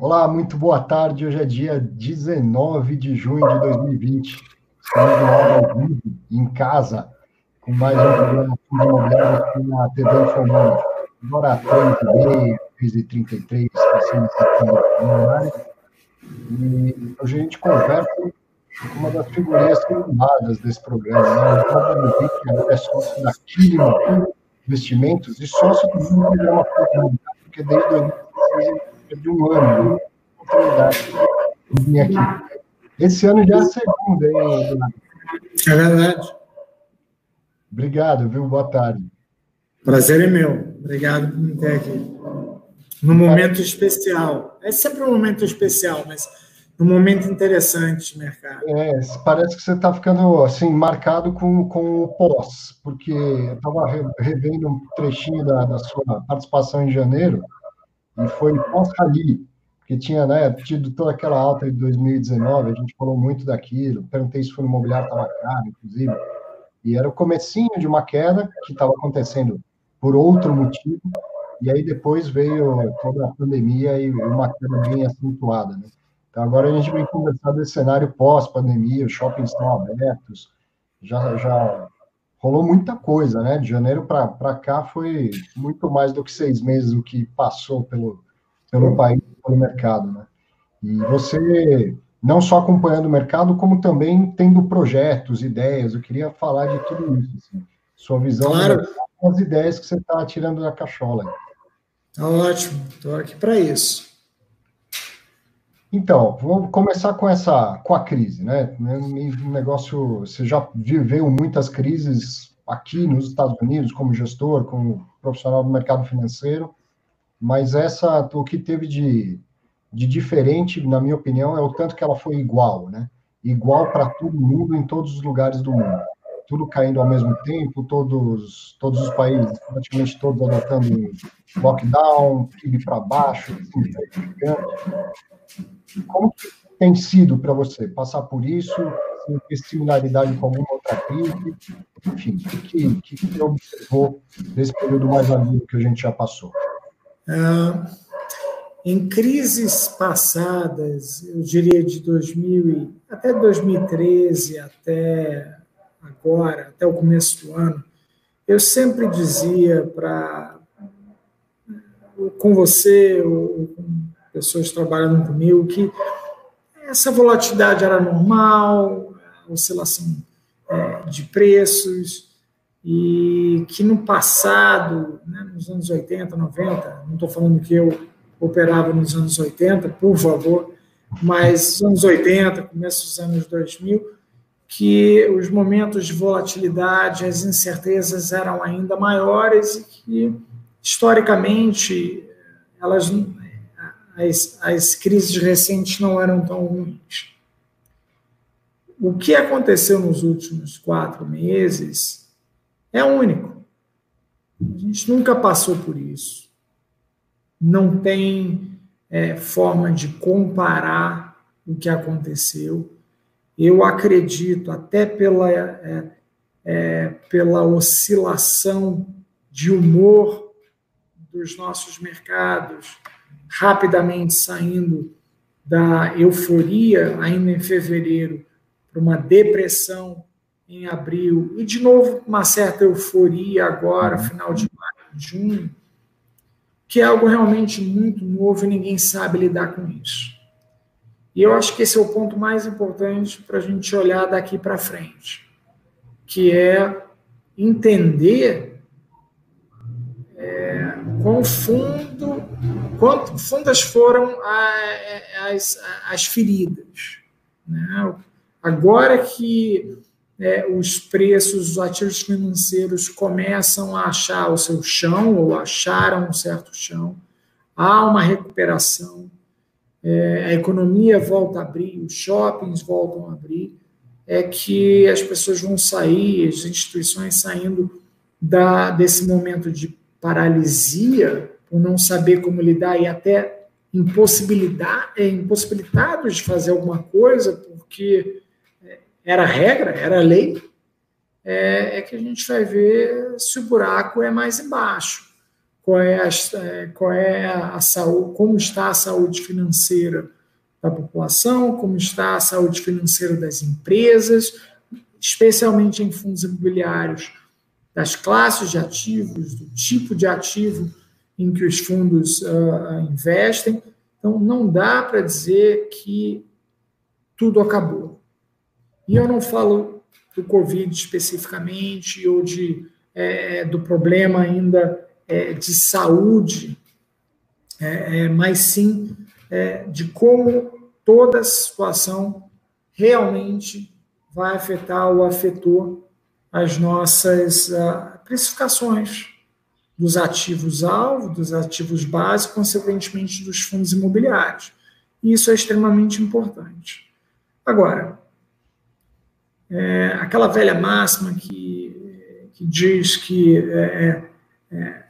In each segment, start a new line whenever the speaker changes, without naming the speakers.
Olá, muito boa tarde. Hoje é dia 19 de junho de 2020. Estamos no vivo, em casa, com mais um programa de imobiliário aqui na TV Informante. Agora 3h30, 3h33, passando. E hoje a gente conversa com uma das figurinhas filmadas desse programa, né? O Fábio que é sócio da Kilima Investimentos e sócio do programa porque desde 2016 de um ano, né? oportunidade de vir aqui. Esse ano já é a segunda, hein,
É verdade.
Obrigado, viu? Boa tarde.
Prazer é meu. Obrigado por me ter aqui. Num momento especial. É sempre um momento especial, mas num momento interessante mercado.
É, parece que você está ficando assim, marcado com, com o pós, porque eu estava revendo um trechinho da, da sua participação em janeiro, e foi pós-rally que tinha né, tido toda aquela alta de 2019, a gente falou muito daquilo, perguntei se o fundo imobiliário estava caro, inclusive, e era o comecinho de uma queda que estava acontecendo por outro motivo, e aí depois veio toda a pandemia e uma queda bem acentuada, né? Então agora a gente vem conversar desse cenário pós-pandemia, os shoppings estão abertos, já, já rolou muita coisa, né? De janeiro para cá foi muito mais do que seis meses o que passou pelo, pelo país para o mercado, né? E você não só acompanhando o mercado, como também tendo projetos, ideias. Eu queria falar de tudo isso, assim. sua visão
claro.
as ideias que você está tirando da cachola.
Tá ótimo, estou aqui para isso.
Então, vamos começar com essa, com a crise, né? Um negócio, você já viveu muitas crises aqui nos Estados Unidos como gestor, como profissional do mercado financeiro mas essa, o que teve de, de diferente, na minha opinião, é o tanto que ela foi igual, né? Igual para todo mundo, em todos os lugares do mundo. Tudo caindo ao mesmo tempo, todos, todos os países, praticamente todos adotando lockdown, PIB para baixo, assim, Como tem sido para você passar por isso, ter similaridade com alguma outra crise? Enfim, o que, que, que observou desse período mais agudo que a gente já passou?
Ah, em crises passadas, eu diria de 2000 até 2013, até agora, até o começo do ano, eu sempre dizia para com você ou com pessoas trabalhando comigo que essa volatilidade era normal, oscilação é, de preços, e que no passado, né, nos anos 80, 90, não estou falando que eu operava nos anos 80, por favor, mas nos anos 80, começo dos anos 2000, que os momentos de volatilidade, as incertezas eram ainda maiores e que, historicamente, elas, as, as crises recentes não eram tão ruins. O que aconteceu nos últimos quatro meses é único. A gente nunca passou por isso. Não tem é, forma de comparar o que aconteceu. Eu acredito, até pela, é, é, pela oscilação de humor dos nossos mercados, rapidamente saindo da euforia, ainda em fevereiro, para uma depressão em abril, e de novo uma certa euforia agora, uhum. final de maio, junho, que é algo realmente muito novo e ninguém sabe lidar com isso. E eu acho que esse é o ponto mais importante para a gente olhar daqui para frente, que é entender quão fundo, quanto fundas foram as, as feridas. Né? Agora que é, os preços dos ativos financeiros começam a achar o seu chão, ou acharam um certo chão, há uma recuperação, é, a economia volta a abrir, os shoppings voltam a abrir, é que as pessoas vão sair, as instituições saindo da, desse momento de paralisia, por não saber como lidar e até impossibilidade, é, impossibilitados de fazer alguma coisa, porque era regra, era lei, é, é, que a gente vai ver se o buraco é mais embaixo. qual é, a, é, qual é a saúde, como está a saúde financeira da população, como está a saúde financeira das empresas, especialmente em fundos imobiliários, das classes de ativos, do tipo de ativo em que os fundos uh, investem. Então, não dá para dizer que tudo acabou. E eu não falo do Covid especificamente ou de, é, do problema ainda é, de saúde, é, é mas sim é, de como toda a situação realmente vai afetar ou afetou as nossas uh, precificações dos ativos-alvo, dos ativos base, consequentemente dos fundos imobiliários. E isso é extremamente importante. Agora, é, aquela velha máxima que, que diz que, é, é, é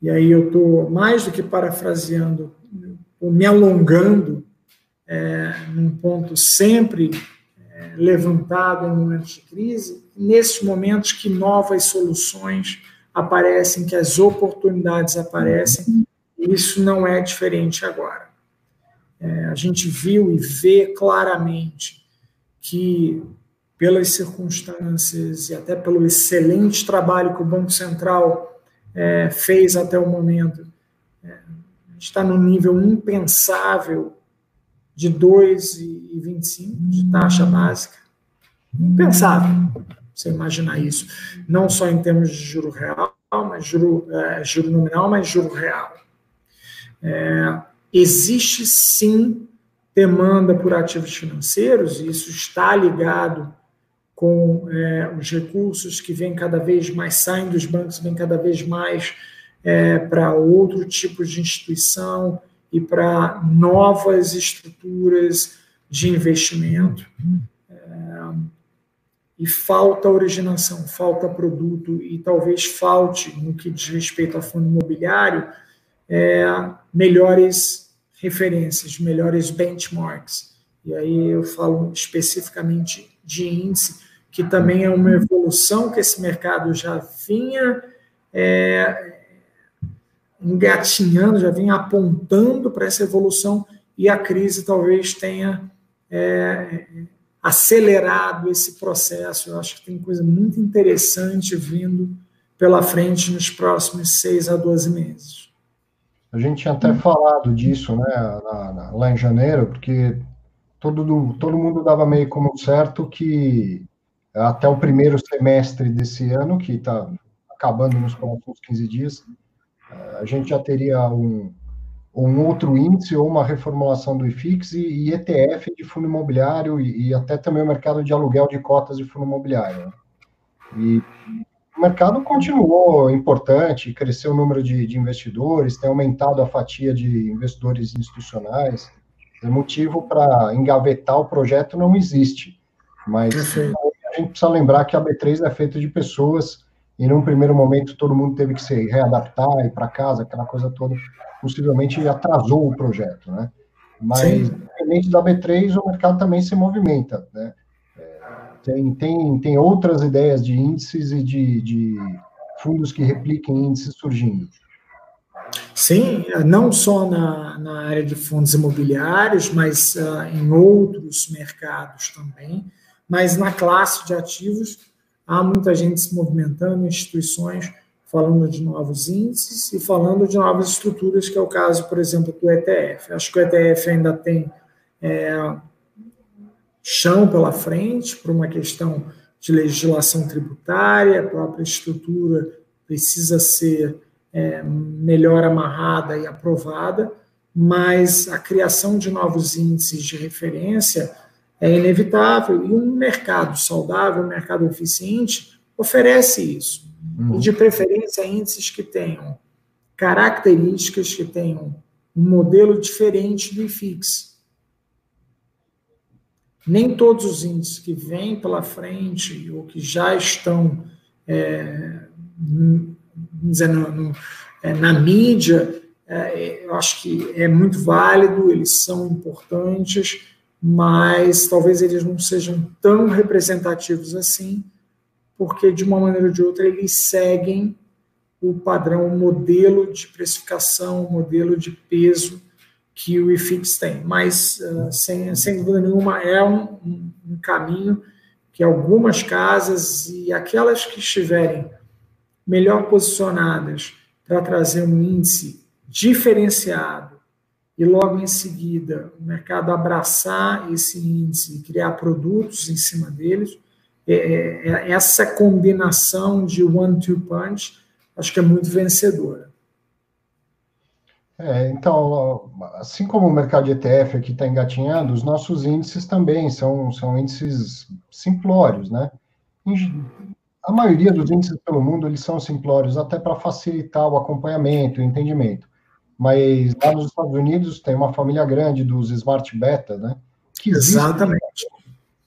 e aí eu estou mais do que parafraseando, ou me alongando é, num ponto sempre levantado em momentos de crise, nesses momentos que novas soluções aparecem, que as oportunidades aparecem, isso não é diferente agora. É, a gente viu e vê claramente que, pelas circunstâncias e até pelo excelente trabalho que o Banco Central é, fez até o momento, é, está no nível impensável de 2,25 de taxa básica. Impensável você imaginar isso. Não só em termos de juro real, mas juro, é, juro nominal, mas juro real. É, existe sim demanda por ativos financeiros, e isso está ligado com é, os recursos que vêm cada vez mais, saem dos bancos, vêm cada vez mais é, para outro tipo de instituição, e para novas estruturas de investimento. É, e falta originação, falta produto, e talvez falte, no que diz respeito ao fundo imobiliário, é, melhores referências, melhores benchmarks. E aí eu falo especificamente de índice, que também é uma evolução que esse mercado já vinha é, engatinhando, já vem apontando para essa evolução e a crise talvez tenha é, acelerado esse processo. Eu acho que tem coisa muito interessante vindo pela frente nos próximos seis a 12 meses.
A gente tinha até falado disso né, lá, lá em janeiro, porque todo, todo mundo dava meio como certo que até o primeiro semestre desse ano, que está acabando nos próximos 15 dias, a gente já teria um, um outro índice ou uma reformulação do IFIX e, e ETF de fundo imobiliário e, e, até também o mercado de aluguel de cotas de fundo imobiliário. Né? E o mercado continuou importante, cresceu o número de, de, investidores, tem aumentado a fatia de investidores institucionais. O motivo para engavetar o projeto não existe, mas a gente precisa lembrar que a B3 é feita de pessoas e num primeiro momento todo mundo teve que se readaptar, ir para casa, aquela coisa toda, possivelmente atrasou o projeto, né? Mas, independente da B3, o mercado também se movimenta, né? É, tem, tem, tem outras ideias de índices e de, de fundos que repliquem índices surgindo.
Sim, não só na, na área de fundos imobiliários, mas uh, em outros mercados também, mas na classe de ativos há muita gente se movimentando, instituições falando de novos índices e falando de novas estruturas, que é o caso, por exemplo, do ETF. Acho que o ETF ainda tem é, chão pela frente por uma questão de legislação tributária, a própria estrutura precisa ser é, melhor amarrada e aprovada, mas a criação de novos índices de referência é inevitável e um mercado saudável, um mercado eficiente, oferece isso. Uhum. E de preferência índices que tenham características, que tenham um modelo diferente do IFIX. Nem todos os índices que vêm pela frente ou que já estão é, dizer, no, no, é, na mídia, é, eu acho que é muito válido, eles são importantes, mas talvez eles não sejam tão representativos assim, porque de uma maneira ou de outra eles seguem o padrão, o modelo de precificação, o modelo de peso que o IFIX tem. Mas, uh, sem, sem dúvida nenhuma, é um, um, um caminho que algumas casas e aquelas que estiverem melhor posicionadas para trazer um índice diferenciado e logo em seguida o mercado abraçar esse índice e criar produtos em cima deles, é, é, é essa combinação de one-two punch acho que é muito vencedora.
É, então, assim como o mercado de ETF aqui está engatinhando, os nossos índices também são, são índices simplórios, né? A maioria dos índices pelo mundo, eles são simplórios até para facilitar o acompanhamento, o entendimento. Mas lá nos Estados Unidos tem uma família grande dos Smart Beta, né?
Que Exatamente.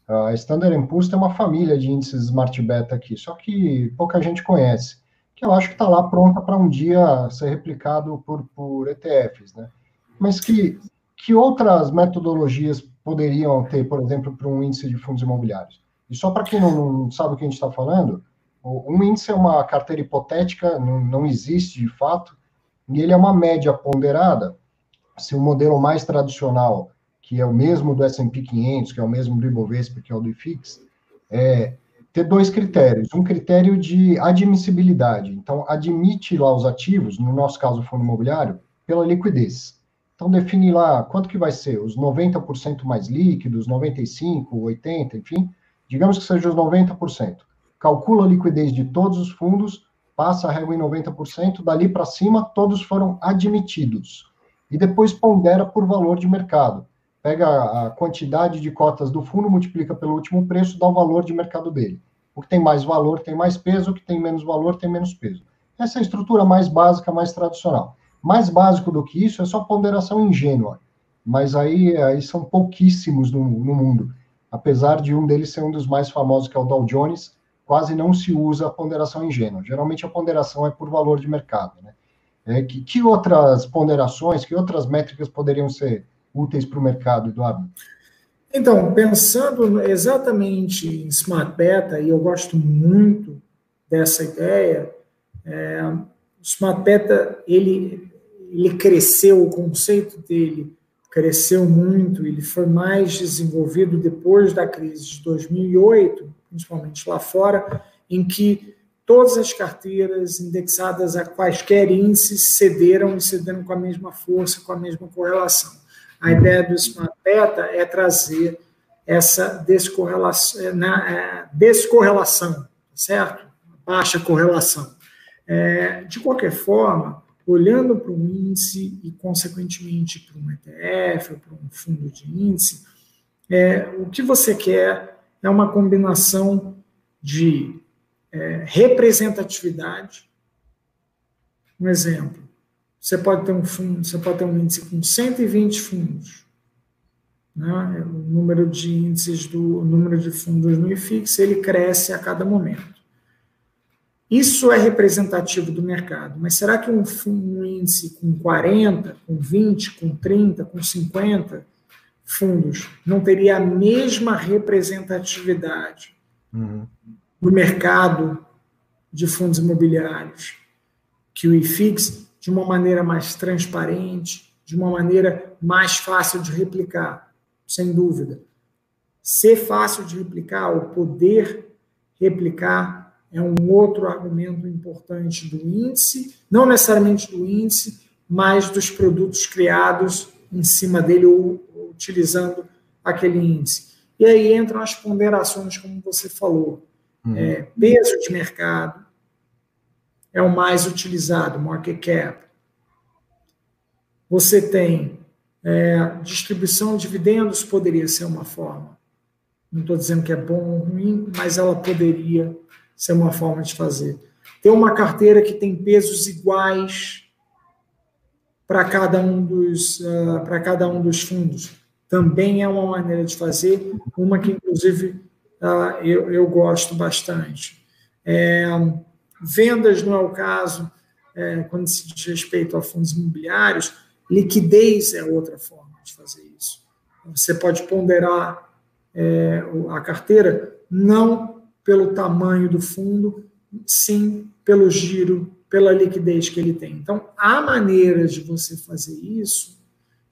A Standard Poor's tem uma família de índices Smart Beta aqui, só que pouca gente conhece que eu acho que está lá pronta para um dia ser replicado por, por ETFs, né? Mas que, que outras metodologias poderiam ter, por exemplo, para um índice de fundos imobiliários? E só para quem não, não, sabe o que a gente está falando, um índice é uma carteira hipotética, não, não existe de fato, e ele é uma média ponderada. Se o modelo mais tradicional, que é o mesmo do S&P 500, que é o mesmo do Ibovespa, que é o do IFIX, é, ter dois critérios. Um critério de admissibilidade. Então, admite lá os ativos, no nosso caso, o fundo imobiliário, pela liquidez. Então, define lá quanto que vai ser, os 90% mais líquidos, 95%, 80%, enfim, digamos que seja os 90%. Calcula a liquidez de todos os fundos, passa a régua em 90%, dali para cima, todos foram admitidos. E depois pondera por valor de mercado pega a quantidade de cotas do fundo, multiplica pelo último preço, dá o valor de mercado dele. O que tem mais valor tem mais peso, o que tem menos valor tem menos peso. Essa é a estrutura mais básica, mais tradicional. Mais básico do que isso é só ponderação ingênua, mas aí, aí são pouquíssimos no, no mundo. Apesar de um deles ser um dos mais famosos, que é o Dow Jones, quase não se usa a ponderação ingênua. Geralmente a ponderação é por valor de mercado. Né? É, que, que outras ponderações, que outras métricas poderiam ser úteis para o mercado, Eduardo?
Então, pensando exatamente em Smart Beta, e eu gosto muito dessa ideia, é, Smart Beta, ele, ele cresceu, o conceito dele cresceu muito, ele foi mais desenvolvido depois da crise de 2008, principalmente lá fora, em que todas as carteiras indexadas a quaisquer índices cederam e cederam com a mesma força, com a mesma correlação. A ideia do Smart Beta é trazer essa descorrelação, é, na, é, descorrelação certo? Baixa correlação. É, de qualquer forma, olhando para um índice e, consequentemente, para um ETF para um fundo de índice, é, o que você quer é uma combinação de é, representatividade. Um exemplo, você pode ter um fundo, você pode ter um índice com 120 fundos. Né? O número de índices do o número de fundos no IFIX, ele cresce a cada momento. Isso é representativo do mercado, mas será que um, um índice com 40, com 20, com 30, com 50 fundos não teria a mesma representatividade uhum. do mercado de fundos imobiliários que o IFIX de uma maneira mais transparente, de uma maneira mais fácil de replicar, sem dúvida. Ser fácil de replicar, o poder replicar, é um outro argumento importante do índice, não necessariamente do índice, mas dos produtos criados em cima dele ou utilizando aquele índice. E aí entram as ponderações, como você falou. Uhum. É, peso de mercado, é o mais utilizado, market cap. Você tem é, distribuição de dividendos, poderia ser uma forma. Não estou dizendo que é bom ou ruim, mas ela poderia ser uma forma de fazer. Ter uma carteira que tem pesos iguais para cada um dos uh, para cada um dos fundos também é uma maneira de fazer, uma que inclusive eu, eu gosto bastante. É, vendas não é o caso, é, quando se diz respeito a fundos imobiliários, liquidez é outra forma de fazer isso. Você pode ponderar é, a carteira não pelo tamanho do fundo, sim pelo giro, pela liquidez que ele tem. Então, há maneiras de você fazer isso,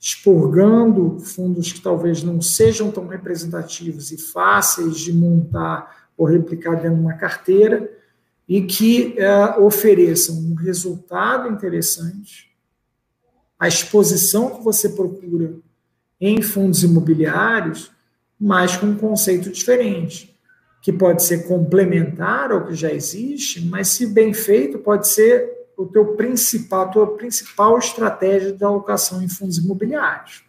expurgando fundos que talvez não sejam tão representativos e fáceis de montar ou replicar dentro de uma carteira, e que uh, ofereçam um resultado interessante, a exposição que você procura em fundos imobiliários, mas com um conceito diferente, que pode ser complementar ao que já existe, mas se bem feito, pode ser o teu principal, a tua principal estratégia de alocação em fundos imobiliários.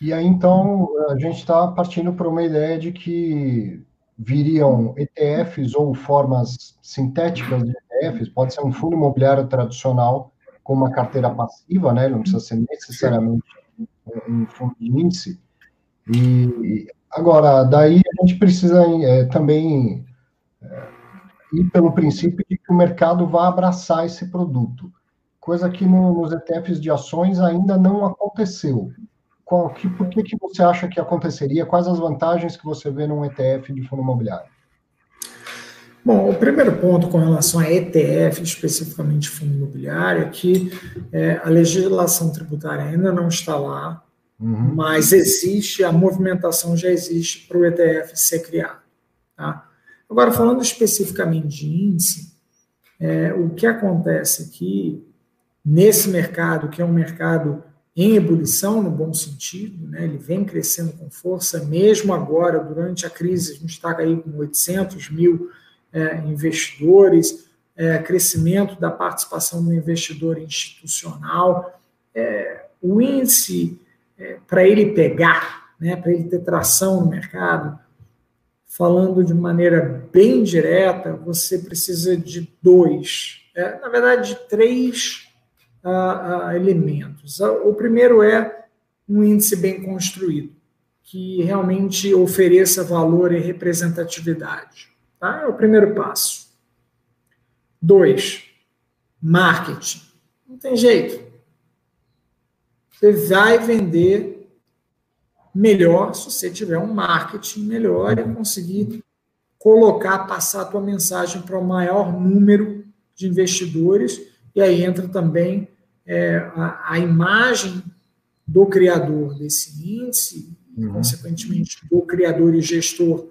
E aí, então, a gente está partindo para uma ideia de que viriam ETFs ou formas sintéticas de ETFs, pode ser um fundo imobiliário tradicional com uma carteira passiva, né? Não precisa ser necessariamente um fundo de índice. E agora, daí a gente precisa é, também é, ir pelo princípio de que o mercado vai abraçar esse produto, coisa que no, nos ETFs de ações ainda não aconteceu qual, que, por que, que você acha que aconteceria? Quais as vantagens que você vê num ETF de fundo imobiliário?
Bom, o primeiro ponto com relação a ETF, especificamente fundo imobiliário, é que é, a legislação tributária ainda não está lá, uhum. mas existe, a movimentação já existe para o ETF ser criado. Tá? Agora, falando especificamente de índice, é, o que acontece aqui, nesse mercado, que é um mercado em ebulição, no bom sentido, né? ele vem crescendo com força, mesmo agora, durante a crise, a gente está aí com 800 mil é, investidores, é, crescimento da participação do investidor institucional. É, o índice, é, para ele pegar, né, para ele ter tração no mercado, falando de maneira bem direta, você precisa de dois, é, na verdade, de três uh, elementos. O primeiro é um índice bem construído, que realmente ofereça valor e representatividade. Tá? É o primeiro passo. Dois, marketing. Não tem jeito. Você vai vender melhor se você tiver um marketing melhor e conseguir colocar, passar a tua mensagem para o maior número de investidores. E aí entra também é, a, a, imagem do criador desse índice, uhum. consequentemente do criador e gestor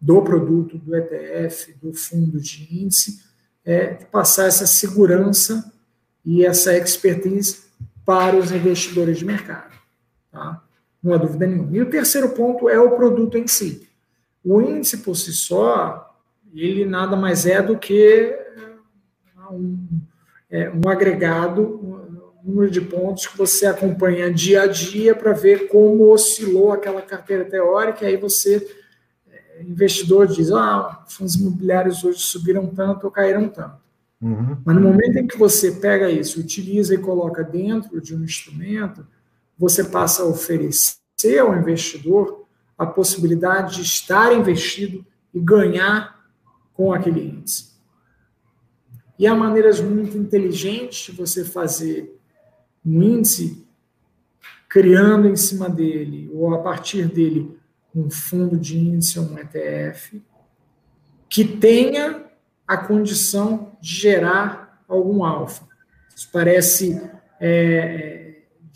do produto, do ETF, do fundo de índice, é passar essa segurança e essa expertise para os investidores de mercado. Tá? Não há dúvida nenhuma. E o terceiro ponto é o produto em si. O índice por si só, ele nada mais é do que um, é, um agregado, número de pontos que você acompanha dia a dia para ver como oscilou aquela carteira teórica, e aí você, é, investidor, diz: ah, fundos imobiliários hoje subiram tanto ou caíram tanto. Uhum. Mas no momento em que você pega isso, utiliza e coloca dentro de um instrumento, você passa a oferecer ao investidor a possibilidade de estar investido e ganhar com aquele índice. E há maneiras muito inteligentes de você fazer um índice, criando em cima dele, ou a partir dele, um fundo de índice ou um ETF, que tenha a condição de gerar algum alfa. Isso parece é,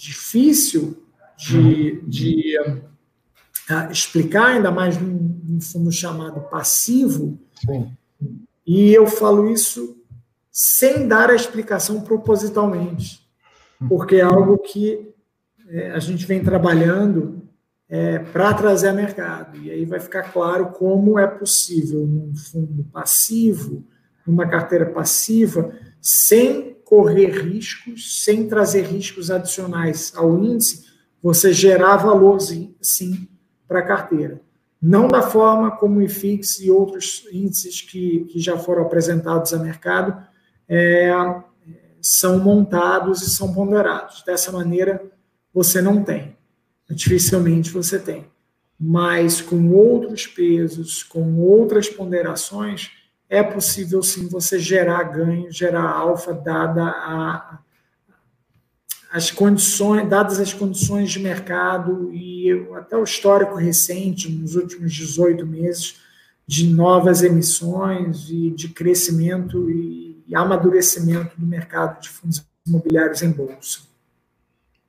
difícil de, de uh, explicar, ainda mais num, fundo chamado passivo. Sim. E eu falo isso sem dar a explicação propositalmente porque é algo que é, a gente vem trabalhando é, para trazer a mercado. E aí vai ficar claro como é possível, num fundo passivo, numa carteira passiva, sem correr riscos, sem trazer riscos adicionais ao índice, você gerar valor, sim, para a carteira. Não da forma como o IFIX e outros índices que, que já foram apresentados ao mercado, é, são montados e são ponderados. Dessa maneira, você não tem. Dificilmente você tem. Mas com outros pesos, com outras ponderações, é possível sim você gerar ganho, gerar alfa, dada a, as condições, dadas as condições de mercado e até o histórico recente, nos últimos 18 meses, de novas emissões e de crescimento e e amadurecimento do mercado de fundos imobiliários em bolsa.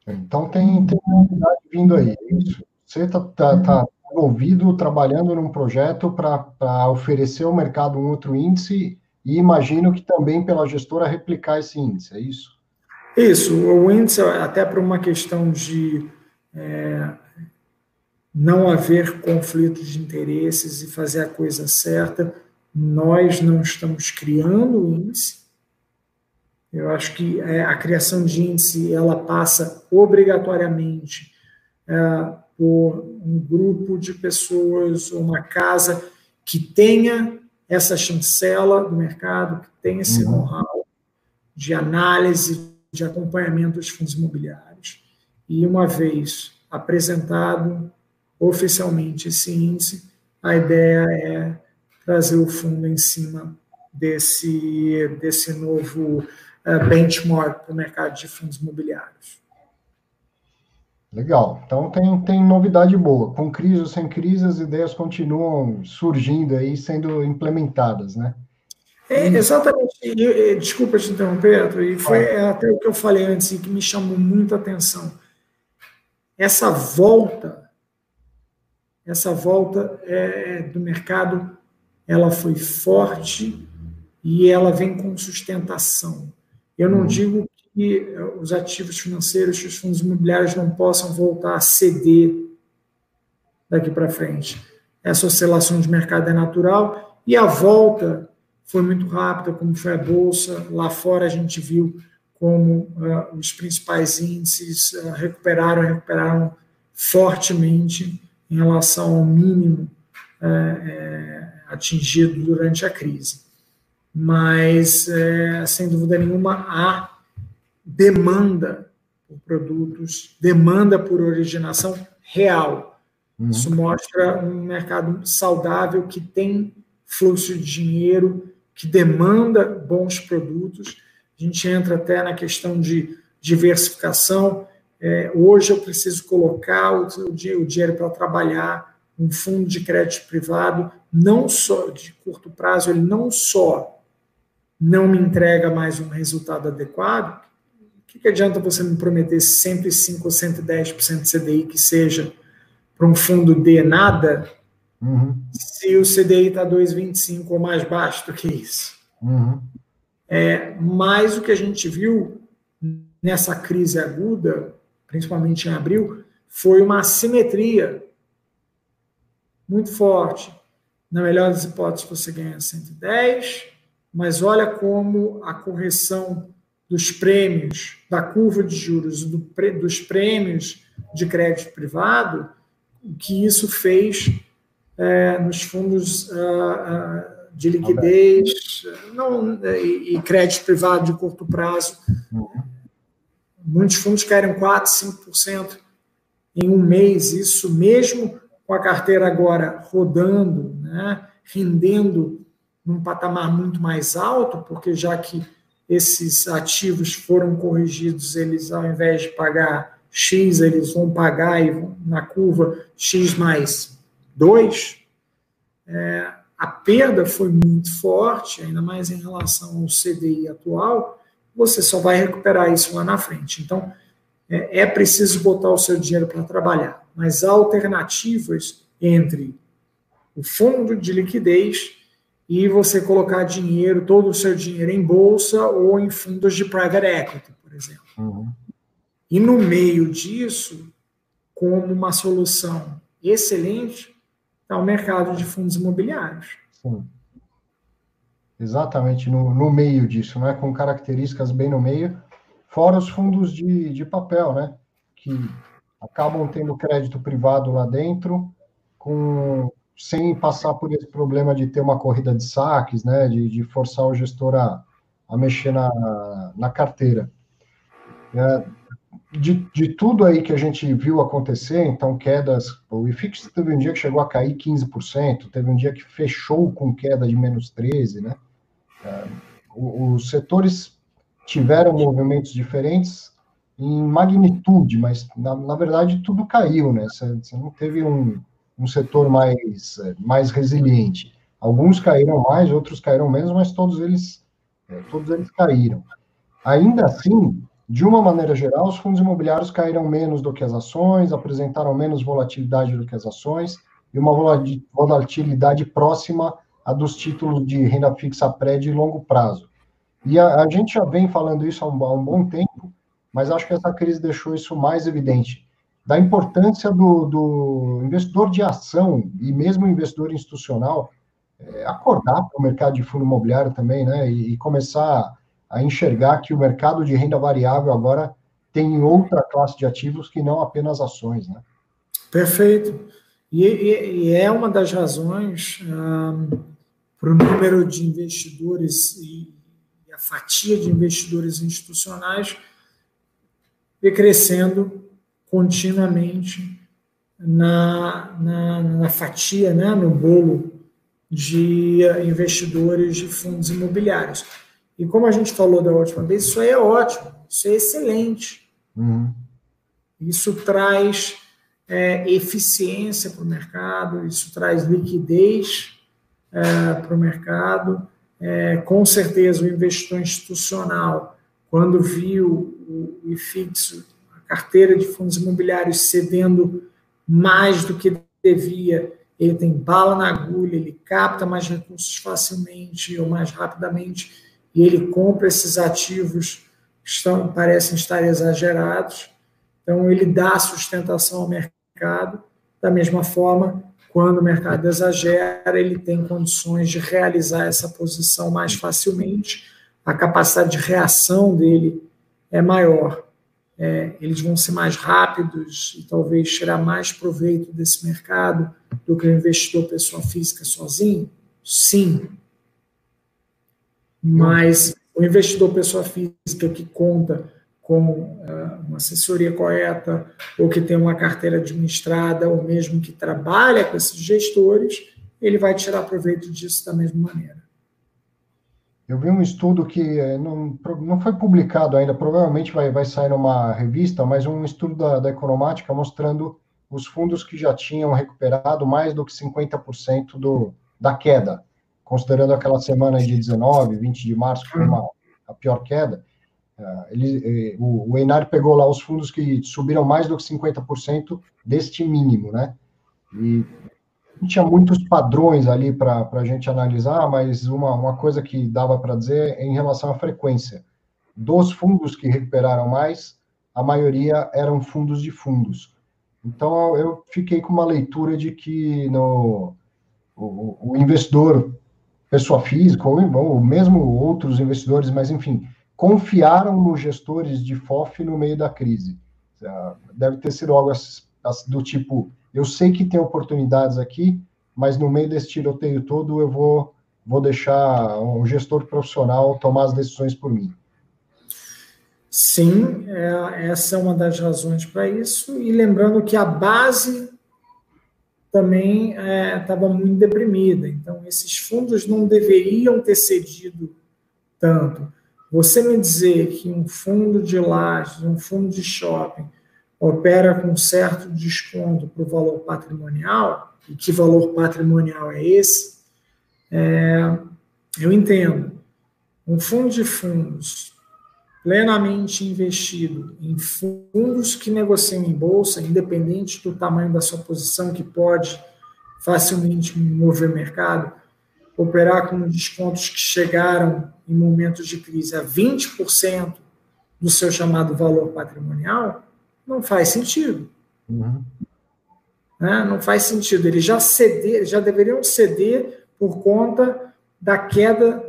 Então tem, tem novidade vindo aí, é isso? Você está tá, tá envolvido trabalhando num projeto para oferecer ao mercado um outro índice e imagino que também pela gestora replicar esse índice, é isso?
Isso, o índice, até por uma questão de é, não haver conflito de interesses e fazer a coisa certa, nós não estamos criando o índice. Eu acho que é, a criação de índice ela passa obrigatoriamente é, por um grupo de pessoas, uma casa que tenha essa chancela do mercado, que tenha esse uhum. know-how de análise, de acompanhamento dos fundos imobiliários. E uma vez apresentado oficialmente esse índice, a ideia é trazer o fundo em cima desse, desse novo uh, benchmark para o mercado de fundos imobiliários.
Legal. Então tem, tem novidade boa. Com crise ou sem crise, as ideias continuam surgindo aí, sendo implementadas, né?
É, exatamente. E, desculpa te interromper, e foi até o que eu falei antes e que me chamou muito a atenção. Essa volta, essa volta é, do mercado, ela foi forte e ela vem com sustentação. Eu não uhum. digo que os ativos financeiros, os fundos imobiliários não possam voltar a ceder daqui para frente. Essa oscilação de mercado é natural e a volta foi muito rápida, como foi a bolsa. Lá fora a gente viu como uh, os principais índices uh, recuperaram, recuperaram fortemente em relação ao mínimo uh, atingido durante a crise. Mas, eh, sem dúvida nenhuma, há demanda por produtos, demanda por originação real. Uhum. Isso mostra um mercado saudável que tem fluxo de dinheiro, que demanda bons produtos. A gente entra até na questão de diversificação. É, hoje eu preciso colocar o, o dinheiro para trabalhar um fundo de crédito privado, não só de curto prazo, ele não só não me entrega mais um resultado adequado, que, que adianta você me prometer 105 ou 110% de CDI que seja para um fundo de nada, uhum. se o CDI está 2,25 ou mais baixo do que isso? Uhum. É, mas o que a gente viu nessa crise aguda, principalmente em abril, foi uma assimetria muito forte. Na melhor das hipóteses, você ganha 110, mas olha como a correção dos prêmios, da curva de juros, do, dos prêmios de crédito privado, o que isso fez é, nos fundos uh, uh, de liquidez não, e, e, crédito privado de curto prazo. Uhum. Muitos fundos caíram 4%, 5% em um mês, isso mesmo com a carteira agora rodando, né, rendendo num patamar muito mais alto, porque já que esses ativos foram corrigidos, eles ao invés de pagar X, eles vão pagar na curva X mais 2, é, a perda foi muito forte, ainda mais em relação ao CDI atual, você só vai recuperar isso lá na frente. Então, é, é preciso botar o seu dinheiro para trabalhar. Mas há alternativas entre o fundo de liquidez e você colocar dinheiro, todo o seu dinheiro em bolsa ou em fundos de private equity, por exemplo. Uhum. E no meio disso, como uma solução excelente, está o mercado de fundos imobiliários. Sim.
Exatamente, no, no meio disso, né? com características bem no meio, fora os fundos de, de papel, né? que acabam tendo crédito privado lá dentro, com sem passar por esse problema de ter uma corrida de saques, né, de, de forçar o gestor a, a mexer na, na carteira. É, de, de tudo aí que a gente viu acontecer, então quedas, o IFIX teve um dia que chegou a cair 15%, teve um dia que fechou com queda de menos 13%, né? É, os setores tiveram movimentos diferentes em magnitude, mas na, na verdade tudo caiu, né? Você, não teve um, um setor mais, mais resiliente. Alguns caíram mais, outros caíram menos, mas todos eles É, todos eles caíram. Ainda assim, de uma maneira geral, os fundos imobiliários caíram menos do que as ações, apresentaram menos volatilidade do que as ações e uma volatilidade próxima a dos títulos de renda fixa pré de longo prazo. E a, a gente já vem falando isso há um, há um, bom tempo, mas acho que essa crise deixou isso mais evidente, da importância do, do investidor de ação e mesmo investidor institucional é, acordar para o mercado de fundo imobiliário também, né, e, e começar a enxergar que o mercado de renda variável agora tem outra classe de ativos que não apenas ações, né?
Perfeito. E, e, e é uma das razões um, para o número de investidores e, e a fatia de investidores institucionais ir crescendo continuamente na, na, na, fatia, né, no bolo de investidores de fundos imobiliários. E como a gente falou da última vez, isso aí é ótimo, isso é excelente. Uhum. Isso traz é, eficiência para o mercado, isso traz liquidez é, para o mercado. É, com certeza, o investidor institucional, quando viu o, IFIX, carteira de fundos imobiliários cedendo mais do que devia, ele tem bala na agulha, ele capta mais recursos facilmente ou mais rapidamente, e ele compra esses ativos que estão, parecem estar exagerados. Então, ele dá sustentação ao mercado. Da mesma forma, quando o mercado exagera, ele tem condições de realizar essa posição mais facilmente, a capacidade de reação dele é maior. É, eles vão ser mais rápidos e talvez tirar mais proveito desse mercado do que o investidor pessoa física sozinho? Sim. Mas o investidor pessoa física que conta com uh, uma assessoria correta, ou que tem uma carteira administrada, ou mesmo que trabalha com esses gestores, ele vai tirar proveito disso da mesma maneira.
Eu vi um estudo que eh, não, não foi publicado ainda, provavelmente vai, vai sair numa revista, mas um estudo da, da Economática mostrando os fundos que já tinham recuperado mais do que 50% do, da queda, considerando aquela semana de 19, 20 de março, que foi uma, a pior queda. Ah, ele, eh, o, o pegou lá os fundos que subiram mais do que 50% deste mínimo, né? E tinha muitos padrões ali para a gente analisar, mas uma, uma coisa que dava para dizer é em relação à frequência. Dos fundos que recuperaram mais, a maioria eram fundos de fundos. Então, eu fiquei com uma leitura de que no, o, o investidor, pessoa física, ou, ou mesmo outros investidores, mas enfim, confiaram nos gestores de FOF no meio da crise. Deve ter sido algo do tipo: eu sei que tem oportunidades aqui, mas no meio desse tiroteio todo eu vou, vou deixar um gestor profissional tomar as decisões por mim.
Sim, é, essa é uma das razões para isso. E lembrando que a base também estava é, muito deprimida. Então, esses fundos não deveriam ter cedido tanto. Você me dizer que um fundo de lajes, um fundo de shopping, opera com certo desconto para o valor patrimonial, e que valor patrimonial é esse, é, eu entendo. Um fundo de fundos plenamente investido em fundos que negociam em bolsa, independente do tamanho da sua posição, que pode facilmente mover mercado, operar com descontos que chegaram em momentos de crise a 20% do seu chamado valor patrimonial, não faz sentido. Uhum. Né? Não faz sentido. Eles já, ceder, já deveriam ceder por conta da queda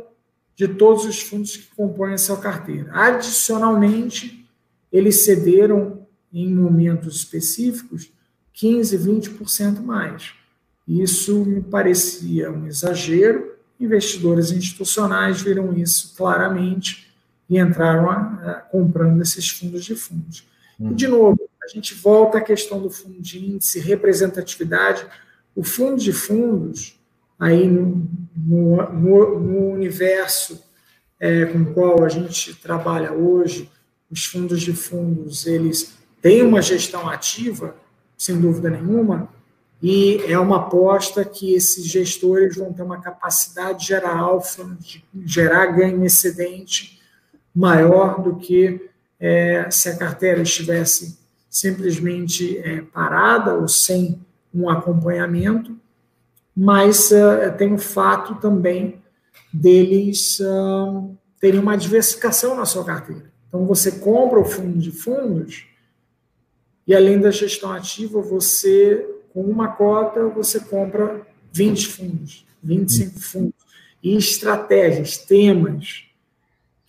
de todos os fundos que compõem a sua carteira. Adicionalmente, eles cederam em momentos específicos 15, 20% mais. Isso me parecia um exagero. Investidores institucionais viram isso claramente e entraram a, a, comprando esses fundos de fundos. E, de novo, a gente volta à questão do fundo de índice, representatividade. O fundo de fundos, aí no, no, no, no universo é, com o qual a gente trabalha hoje, os fundos de fundos, eles têm uma gestão ativa, sem dúvida nenhuma, e é uma aposta que esses gestores vão ter uma capacidade de gerar alfa, de gerar ganho excedente maior do que é, se a carteira estivesse simplesmente é, parada ou sem um acompanhamento, mas uh, tem o fato também deles uh, terem uma diversificação na sua carteira. Então, você compra o fundo de fundos e, além da gestão ativa, você, com uma cota, você compra 20 fundos, 25 fundos. E estratégias, temas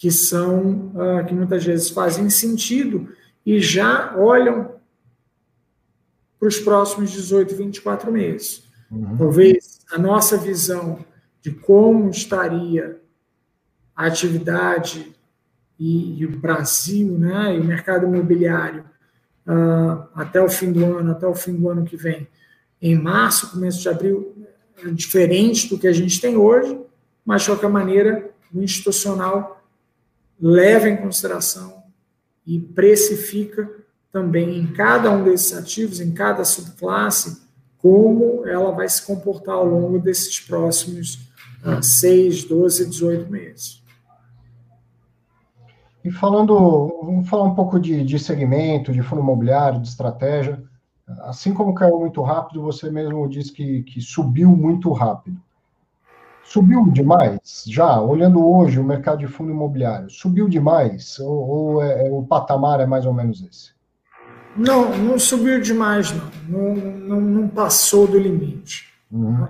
que são, uh, que muitas vezes fazem sentido e já olham para os próximos 18, 24 meses. Uhum. Talvez a nossa visão de como estaria a atividade e, e o Brasil, né, e o mercado imobiliário uh, até o fim do ano, até o fim do ano que vem, em março, começo de abril, é diferente do que a gente tem hoje, mas de qualquer maneira, o institucional leva em consideração e precifica também em cada um desses ativos, em cada subclasse, como ela vai se comportar ao longo desses próximos uh, 6, 12, 18 meses.
E falando, vamos falar um pouco de, de segmento, de fundo imobiliário, de estratégia. Assim como caiu muito rápido, você mesmo disse que, que subiu muito rápido. Subiu demais? Já, olhando hoje o mercado de fundo imobiliário, subiu demais? Ou, ou é, é, o patamar é mais ou menos esse?
Não, não subiu demais, não. Não, não, não passou do limite. Uhum.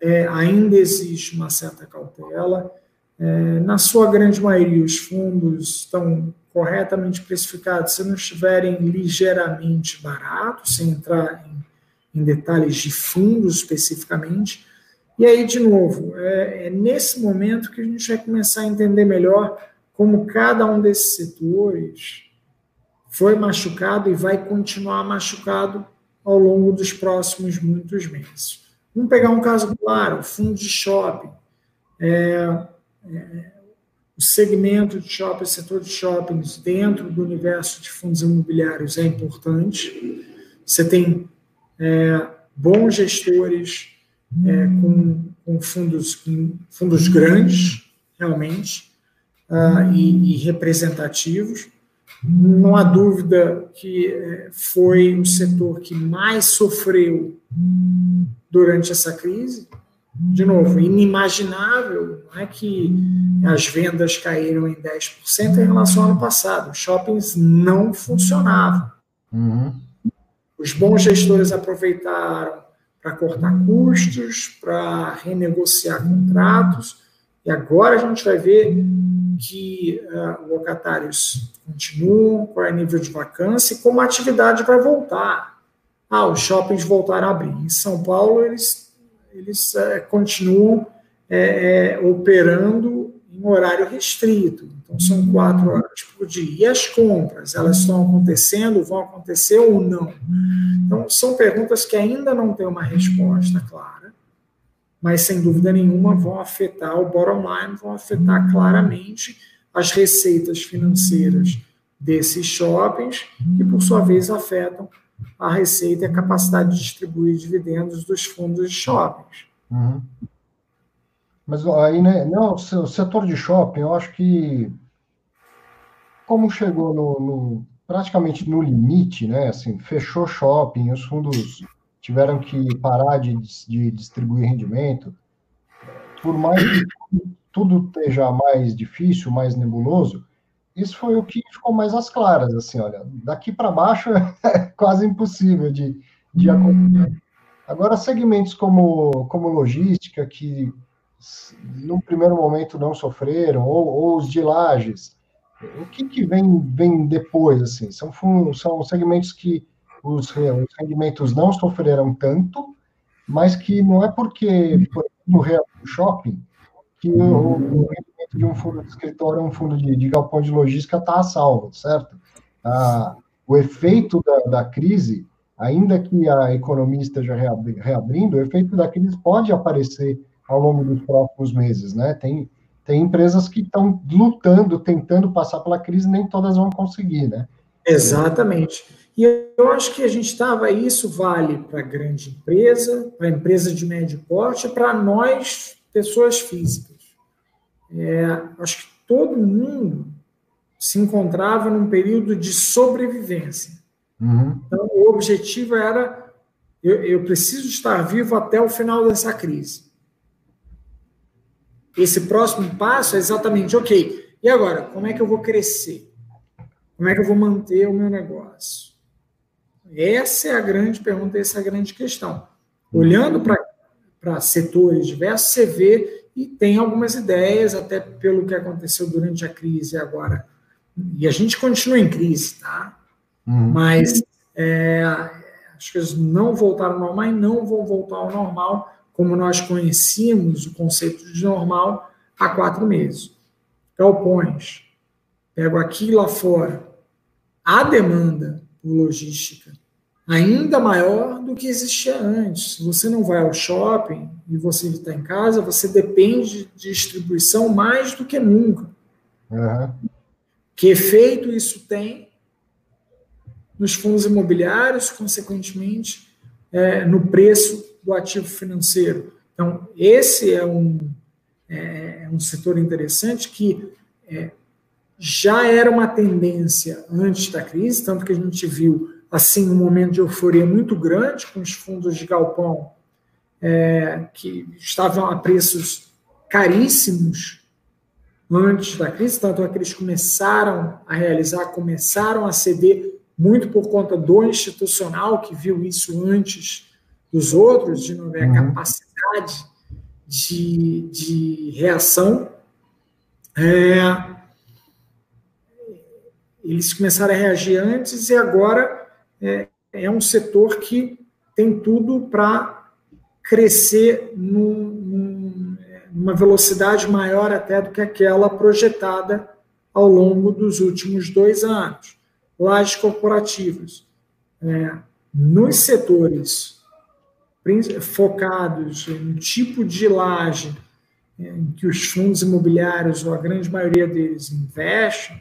É, ainda existe uma certa cautela. É, na sua grande maioria, os fundos estão corretamente precificados se não estiverem ligeiramente baratos, sem entrar em, em detalhes de fundos especificamente e aí, de novo, é, é nesse momento que a gente vai começar a entender melhor como cada um desses setores foi machucado e vai continuar machucado ao longo dos próximos muitos meses. Vamos pegar um caso claro, o fundo de shopping. É, é, o segmento de shopping, o setor de shoppings dentro do universo de fundos imobiliários é importante. Você tem é, bons gestores é, com, com, fundos, com fundos grandes, realmente, uh, e, e, representativos. Não há dúvida que é, foi o setor que mais sofreu durante essa crise. De novo, inimaginável não é que as vendas caíram em 10% em relação ao ano passado. Os shoppings não funcionavam. Uhum. Os bons gestores aproveitaram para cortar custos, para renegociar contratos. E agora a gente vai ver que uh, locatários continuam, qual é o nível de vacância e como a atividade vai voltar. Ah, os shoppings voltaram a abrir. Em São Paulo, eles, eles uh, continuam é, é, operando horário restrito. Então, são quatro horas por dia. E as compras, elas estão acontecendo, vão acontecer ou não? Então, são perguntas que ainda não têm uma resposta clara, mas, sem dúvida nenhuma, vão afetar o bottom line, vão afetar claramente as receitas financeiras desses shoppings, que, por sua vez, afetam a receita e a capacidade de distribuir dividendos dos fundos de shoppings. Uhum.
Mas aí, né, não, o setor de shopping, eu acho que como chegou no, no, praticamente no limite, né, assim, fechou shopping, os fundos tiveram que parar de, de distribuir rendimento, por mais que tudo esteja mais difícil, mais nebuloso, isso foi o que ficou mais às claras, assim, olha, daqui para baixo é quase impossível de, de acontecer. Agora, segmentos como, como logística, que no primeiro momento não sofreram, ou, ou os de lajes. O que, que vem, vem depois? Assim? São, são segmentos que os, os rendimentos não sofreram tanto, mas que não é porque, por exemplo, no shopping, que o, o, rendimento de um fundo de escritório, um fundo de, de galpão de logística está a salvo, certo? Ah, o efeito da, da crise, ainda que a economia esteja reabrindo, o efeito da crise pode aparecer ao longo dos próximos meses, né? Tem, tem empresas que estão lutando, tentando passar pela crise, nem todas vão conseguir, né?
Exatamente. E eu acho que a gente estava, isso vale para grande empresa, para empresa de médio porte, para nós, pessoas físicas. É, acho que todo mundo se encontrava num período de sobrevivência. Uhum. Então, o objetivo era: eu, eu preciso estar vivo até o final dessa crise. Esse próximo passo é exatamente, ok, e agora? Como é que eu vou crescer? Como é que eu vou manter o meu negócio? Essa é a grande pergunta, essa é a grande questão. Olhando para setores diversos, você vê e tem algumas ideias, até pelo que aconteceu durante a crise agora. E a gente continua em crise, tá? Uhum. Mas é, as coisas não voltaram ao normal e não vão voltar ao normal como nós conhecíamos o conceito de normal há quatro meses. Galpões. Pego aqui lá fora. A demanda por logística ainda maior do que existia antes. Se você não vai ao shopping e você está em casa, você depende de distribuição mais do que nunca. Uhum. Que efeito isso tem nos fundos imobiliários, consequentemente, é, no preço do ativo financeiro. Então, esse é um, é, é um setor interessante que é, já era uma tendência antes da crise, tanto que a gente viu assim um momento de euforia muito grande com os fundos de galpão é, que estavam a preços caríssimos antes da crise, tanto é que eles começaram a realizar, começaram a ceder muito por conta do institucional que viu isso antes dos outros, de não ver a uhum. capacidade de, de reação. É, eles começaram a reagir antes e agora é, é um setor que tem tudo para crescer num, num, numa velocidade maior até do que aquela projetada ao longo dos últimos dois anos. Lajes corporativas. É, nos setores focados no tipo de laje é, em que os fundos imobiliários, ou a grande maioria deles, investem,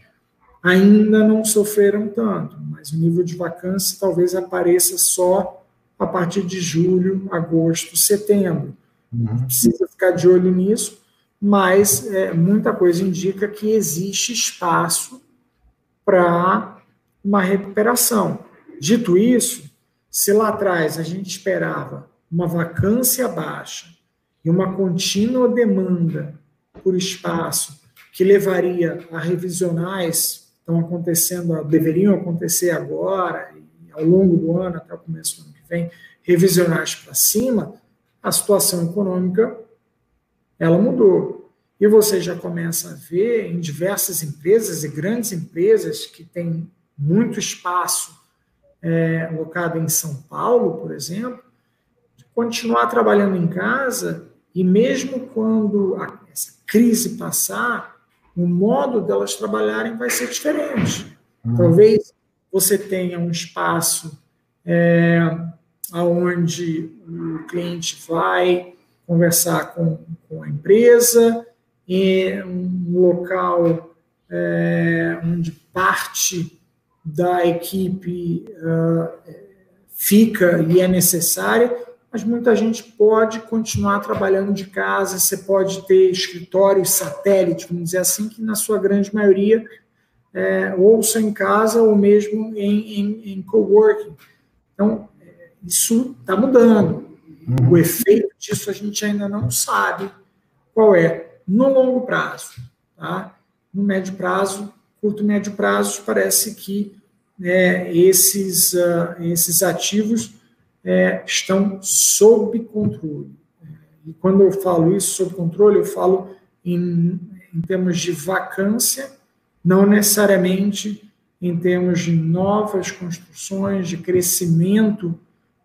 ainda não sofreram tanto, mas o nível de vacância talvez apareça só a partir de julho, agosto, setembro. Uhum. Precisa ficar de olho nisso, mas é, muita coisa indica que existe espaço para uma recuperação. Dito isso, se lá atrás a gente esperava uma vacância baixa e uma contínua demanda por espaço que levaria a revisionais estão acontecendo, deveriam acontecer agora, ao longo do ano, até o começo do ano que vem, revisionais para cima, a situação econômica ela mudou. E você já começa a ver em diversas empresas e grandes empresas que têm muito espaço é, locado em São Paulo, por exemplo, continuar trabalhando em casa e mesmo quando a, essa crise passar, o modo delas trabalharem vai ser diferente. Uhum. Talvez você tenha um espaço é, onde o cliente vai conversar com, com a empresa, em um local é, onde parte da equipe uh, fica e é necessária, mas muita gente pode continuar trabalhando de casa, você pode ter escritórios satélite, vamos dizer assim, que na sua grande maioria é, ou são em casa ou mesmo em, em, em coworking. Então, isso está mudando. Uhum. O efeito disso a gente ainda não sabe qual é no longo prazo. Tá? No médio prazo, curto e médio prazo, parece que é, esses, uh, esses ativos é, estão sob controle. E quando eu falo isso sob controle, eu falo em, em termos de vacância, não necessariamente em termos de novas construções, de crescimento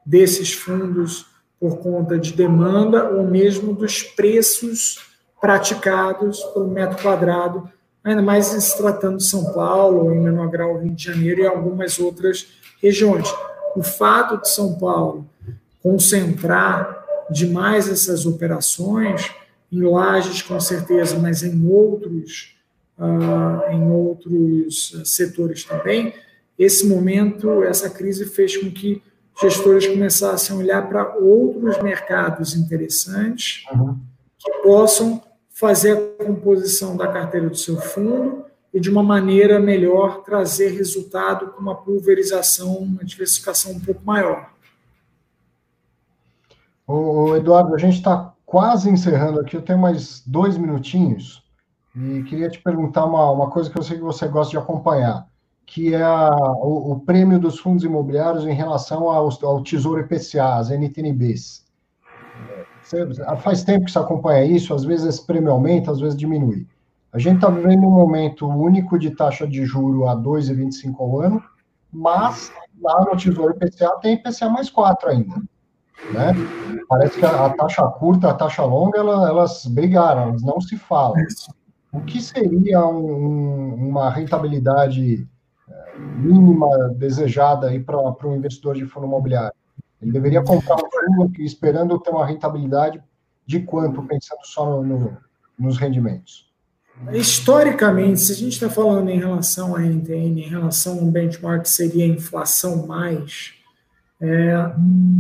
desses fundos por conta de demanda ou mesmo dos preços praticados pelo metro quadrado, ainda mais se tratando de São Paulo, em menor grau Rio de Janeiro e algumas outras regiões o fato de São Paulo concentrar demais essas operações em lajes, com certeza, mas em outros, uh, em outros setores também, esse momento, essa crise fez com que gestores começassem a olhar para outros mercados interessantes uhum. que possam fazer a composição da carteira do seu fundo e, de uma maneira melhor, trazer resultado com uma pulverização, uma diversificação um pouco maior.
O Eduardo, a gente está quase encerrando aqui, eu tenho mais dois minutinhos e queria te perguntar uma, uma coisa que eu sei que você gosta de acompanhar que é a, o, o, prêmio dos fundos imobiliários em relação ao, ao Tesouro IPCA, as NTNBs. Faz tempo que você acompanha isso, às vezes esse prêmio aumenta, às vezes diminui. A gente está vivendo um momento único de taxa de juro a 2,25 ao ano, mas lá no Tesouro IPCA tem IPCA mais 4 ainda. Né? Parece que a, a taxa curta, a taxa longa, ela, elas brigaram, elas não se falam. O que seria um, uma rentabilidade mínima desejada para um investidor de fundo imobiliário? Ele deveria comprar um fundo esperando ter uma rentabilidade de quanto, pensando só no, no, nos rendimentos?
Historicamente, se a gente está falando em relação à NTN, em relação a um benchmark que seria a inflação mais, é,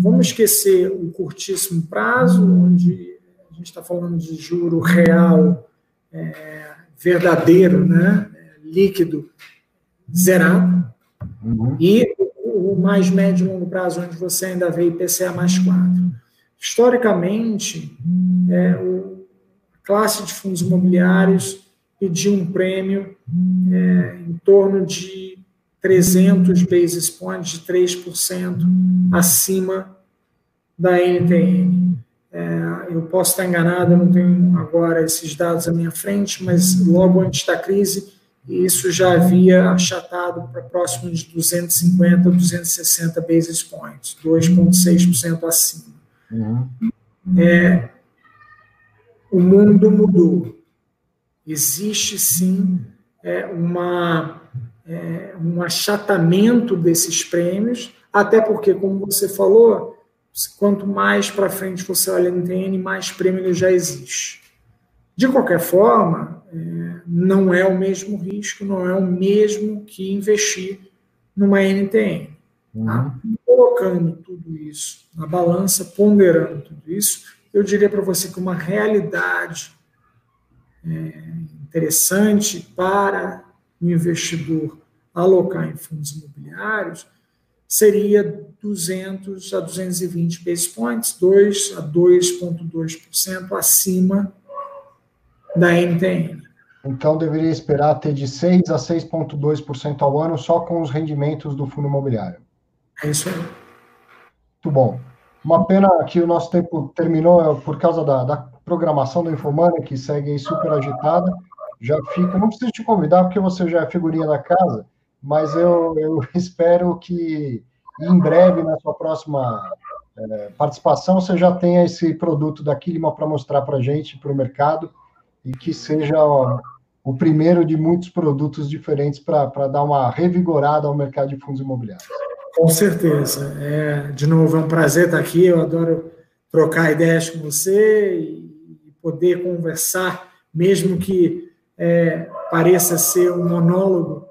vamos esquecer o curtíssimo prazo, onde a gente está falando de juro real é, verdadeiro, né, líquido, zerado, uhum. e o, mais médio e longo prazo, onde você ainda vê IPCA mais 4. Historicamente, é, o, a classe de fundos imobiliários pediu um prêmio é, em torno de 300 basis points, de 3% acima da NTN. É, eu posso estar enganado, eu não tenho agora esses dados à minha frente, mas logo antes da crise, isso já havia achatado para próximo de 250, 260 basis points, 2,6% acima. Uhum. É, o mundo mudou. Existe sim é, uma, é, um achatamento desses prêmios, até porque, como você falou, quanto mais para frente você olha no TN, mais prêmio já existe. De qualquer forma, é, não é o mesmo risco, não é o mesmo que investir numa NTN. Tá? Uhum. Colocando tudo isso na balança, ponderando tudo isso, eu diria para você que uma realidade é, interessante para o investidor alocar em fundos imobiliários seria 200 a 220 basis points, 2 a 2,2% acima da NTN.
Então, deveria esperar ter de 6% a 6,2% ao ano só com os rendimentos do fundo imobiliário.
É isso aí.
Muito bom. Uma pena que o nosso tempo terminou por causa da, da programação do Infomania, que segue aí super agitada. Já fica, não preciso te convidar, porque você já é figurinha da casa, mas eu, eu espero que em breve, na sua próxima é, participação, você já tenha esse produto da Kilima para mostrar para a gente, para o mercado, e que seja o primeiro de muitos produtos diferentes para dar uma revigorada ao mercado de fundos imobiliários.
Com certeza. É, de novo, é um prazer estar aqui. Eu adoro trocar ideias com você e poder conversar, mesmo que é, pareça ser um monólogo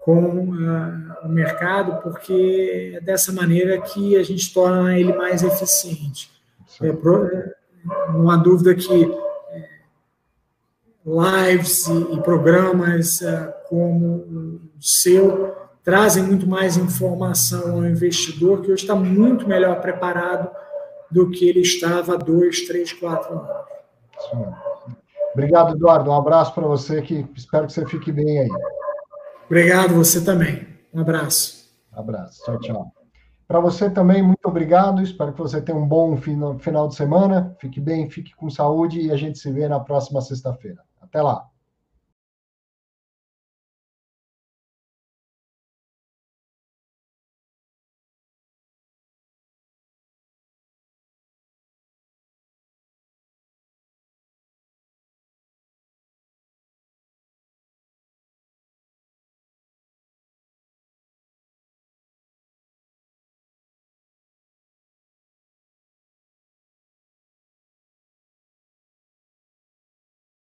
com uh, o mercado, porque é dessa maneira que a gente torna ele mais eficiente. É, é, não há dúvida que lives e, e programas uh, como o seu trazem muito mais informação ao investidor, que hoje está muito melhor preparado do que ele estava há dois, três, quatro anos.
Obrigado, Eduardo. Um abraço para você, que espero que você fique bem aí.
Obrigado, você também. Um abraço.
Um abraço. Tchau, tchau. Para você também, muito obrigado. Espero que você tenha um bom final de semana. Fique bem, fique com saúde e a gente se vê na próxima sexta-feira. Até lá.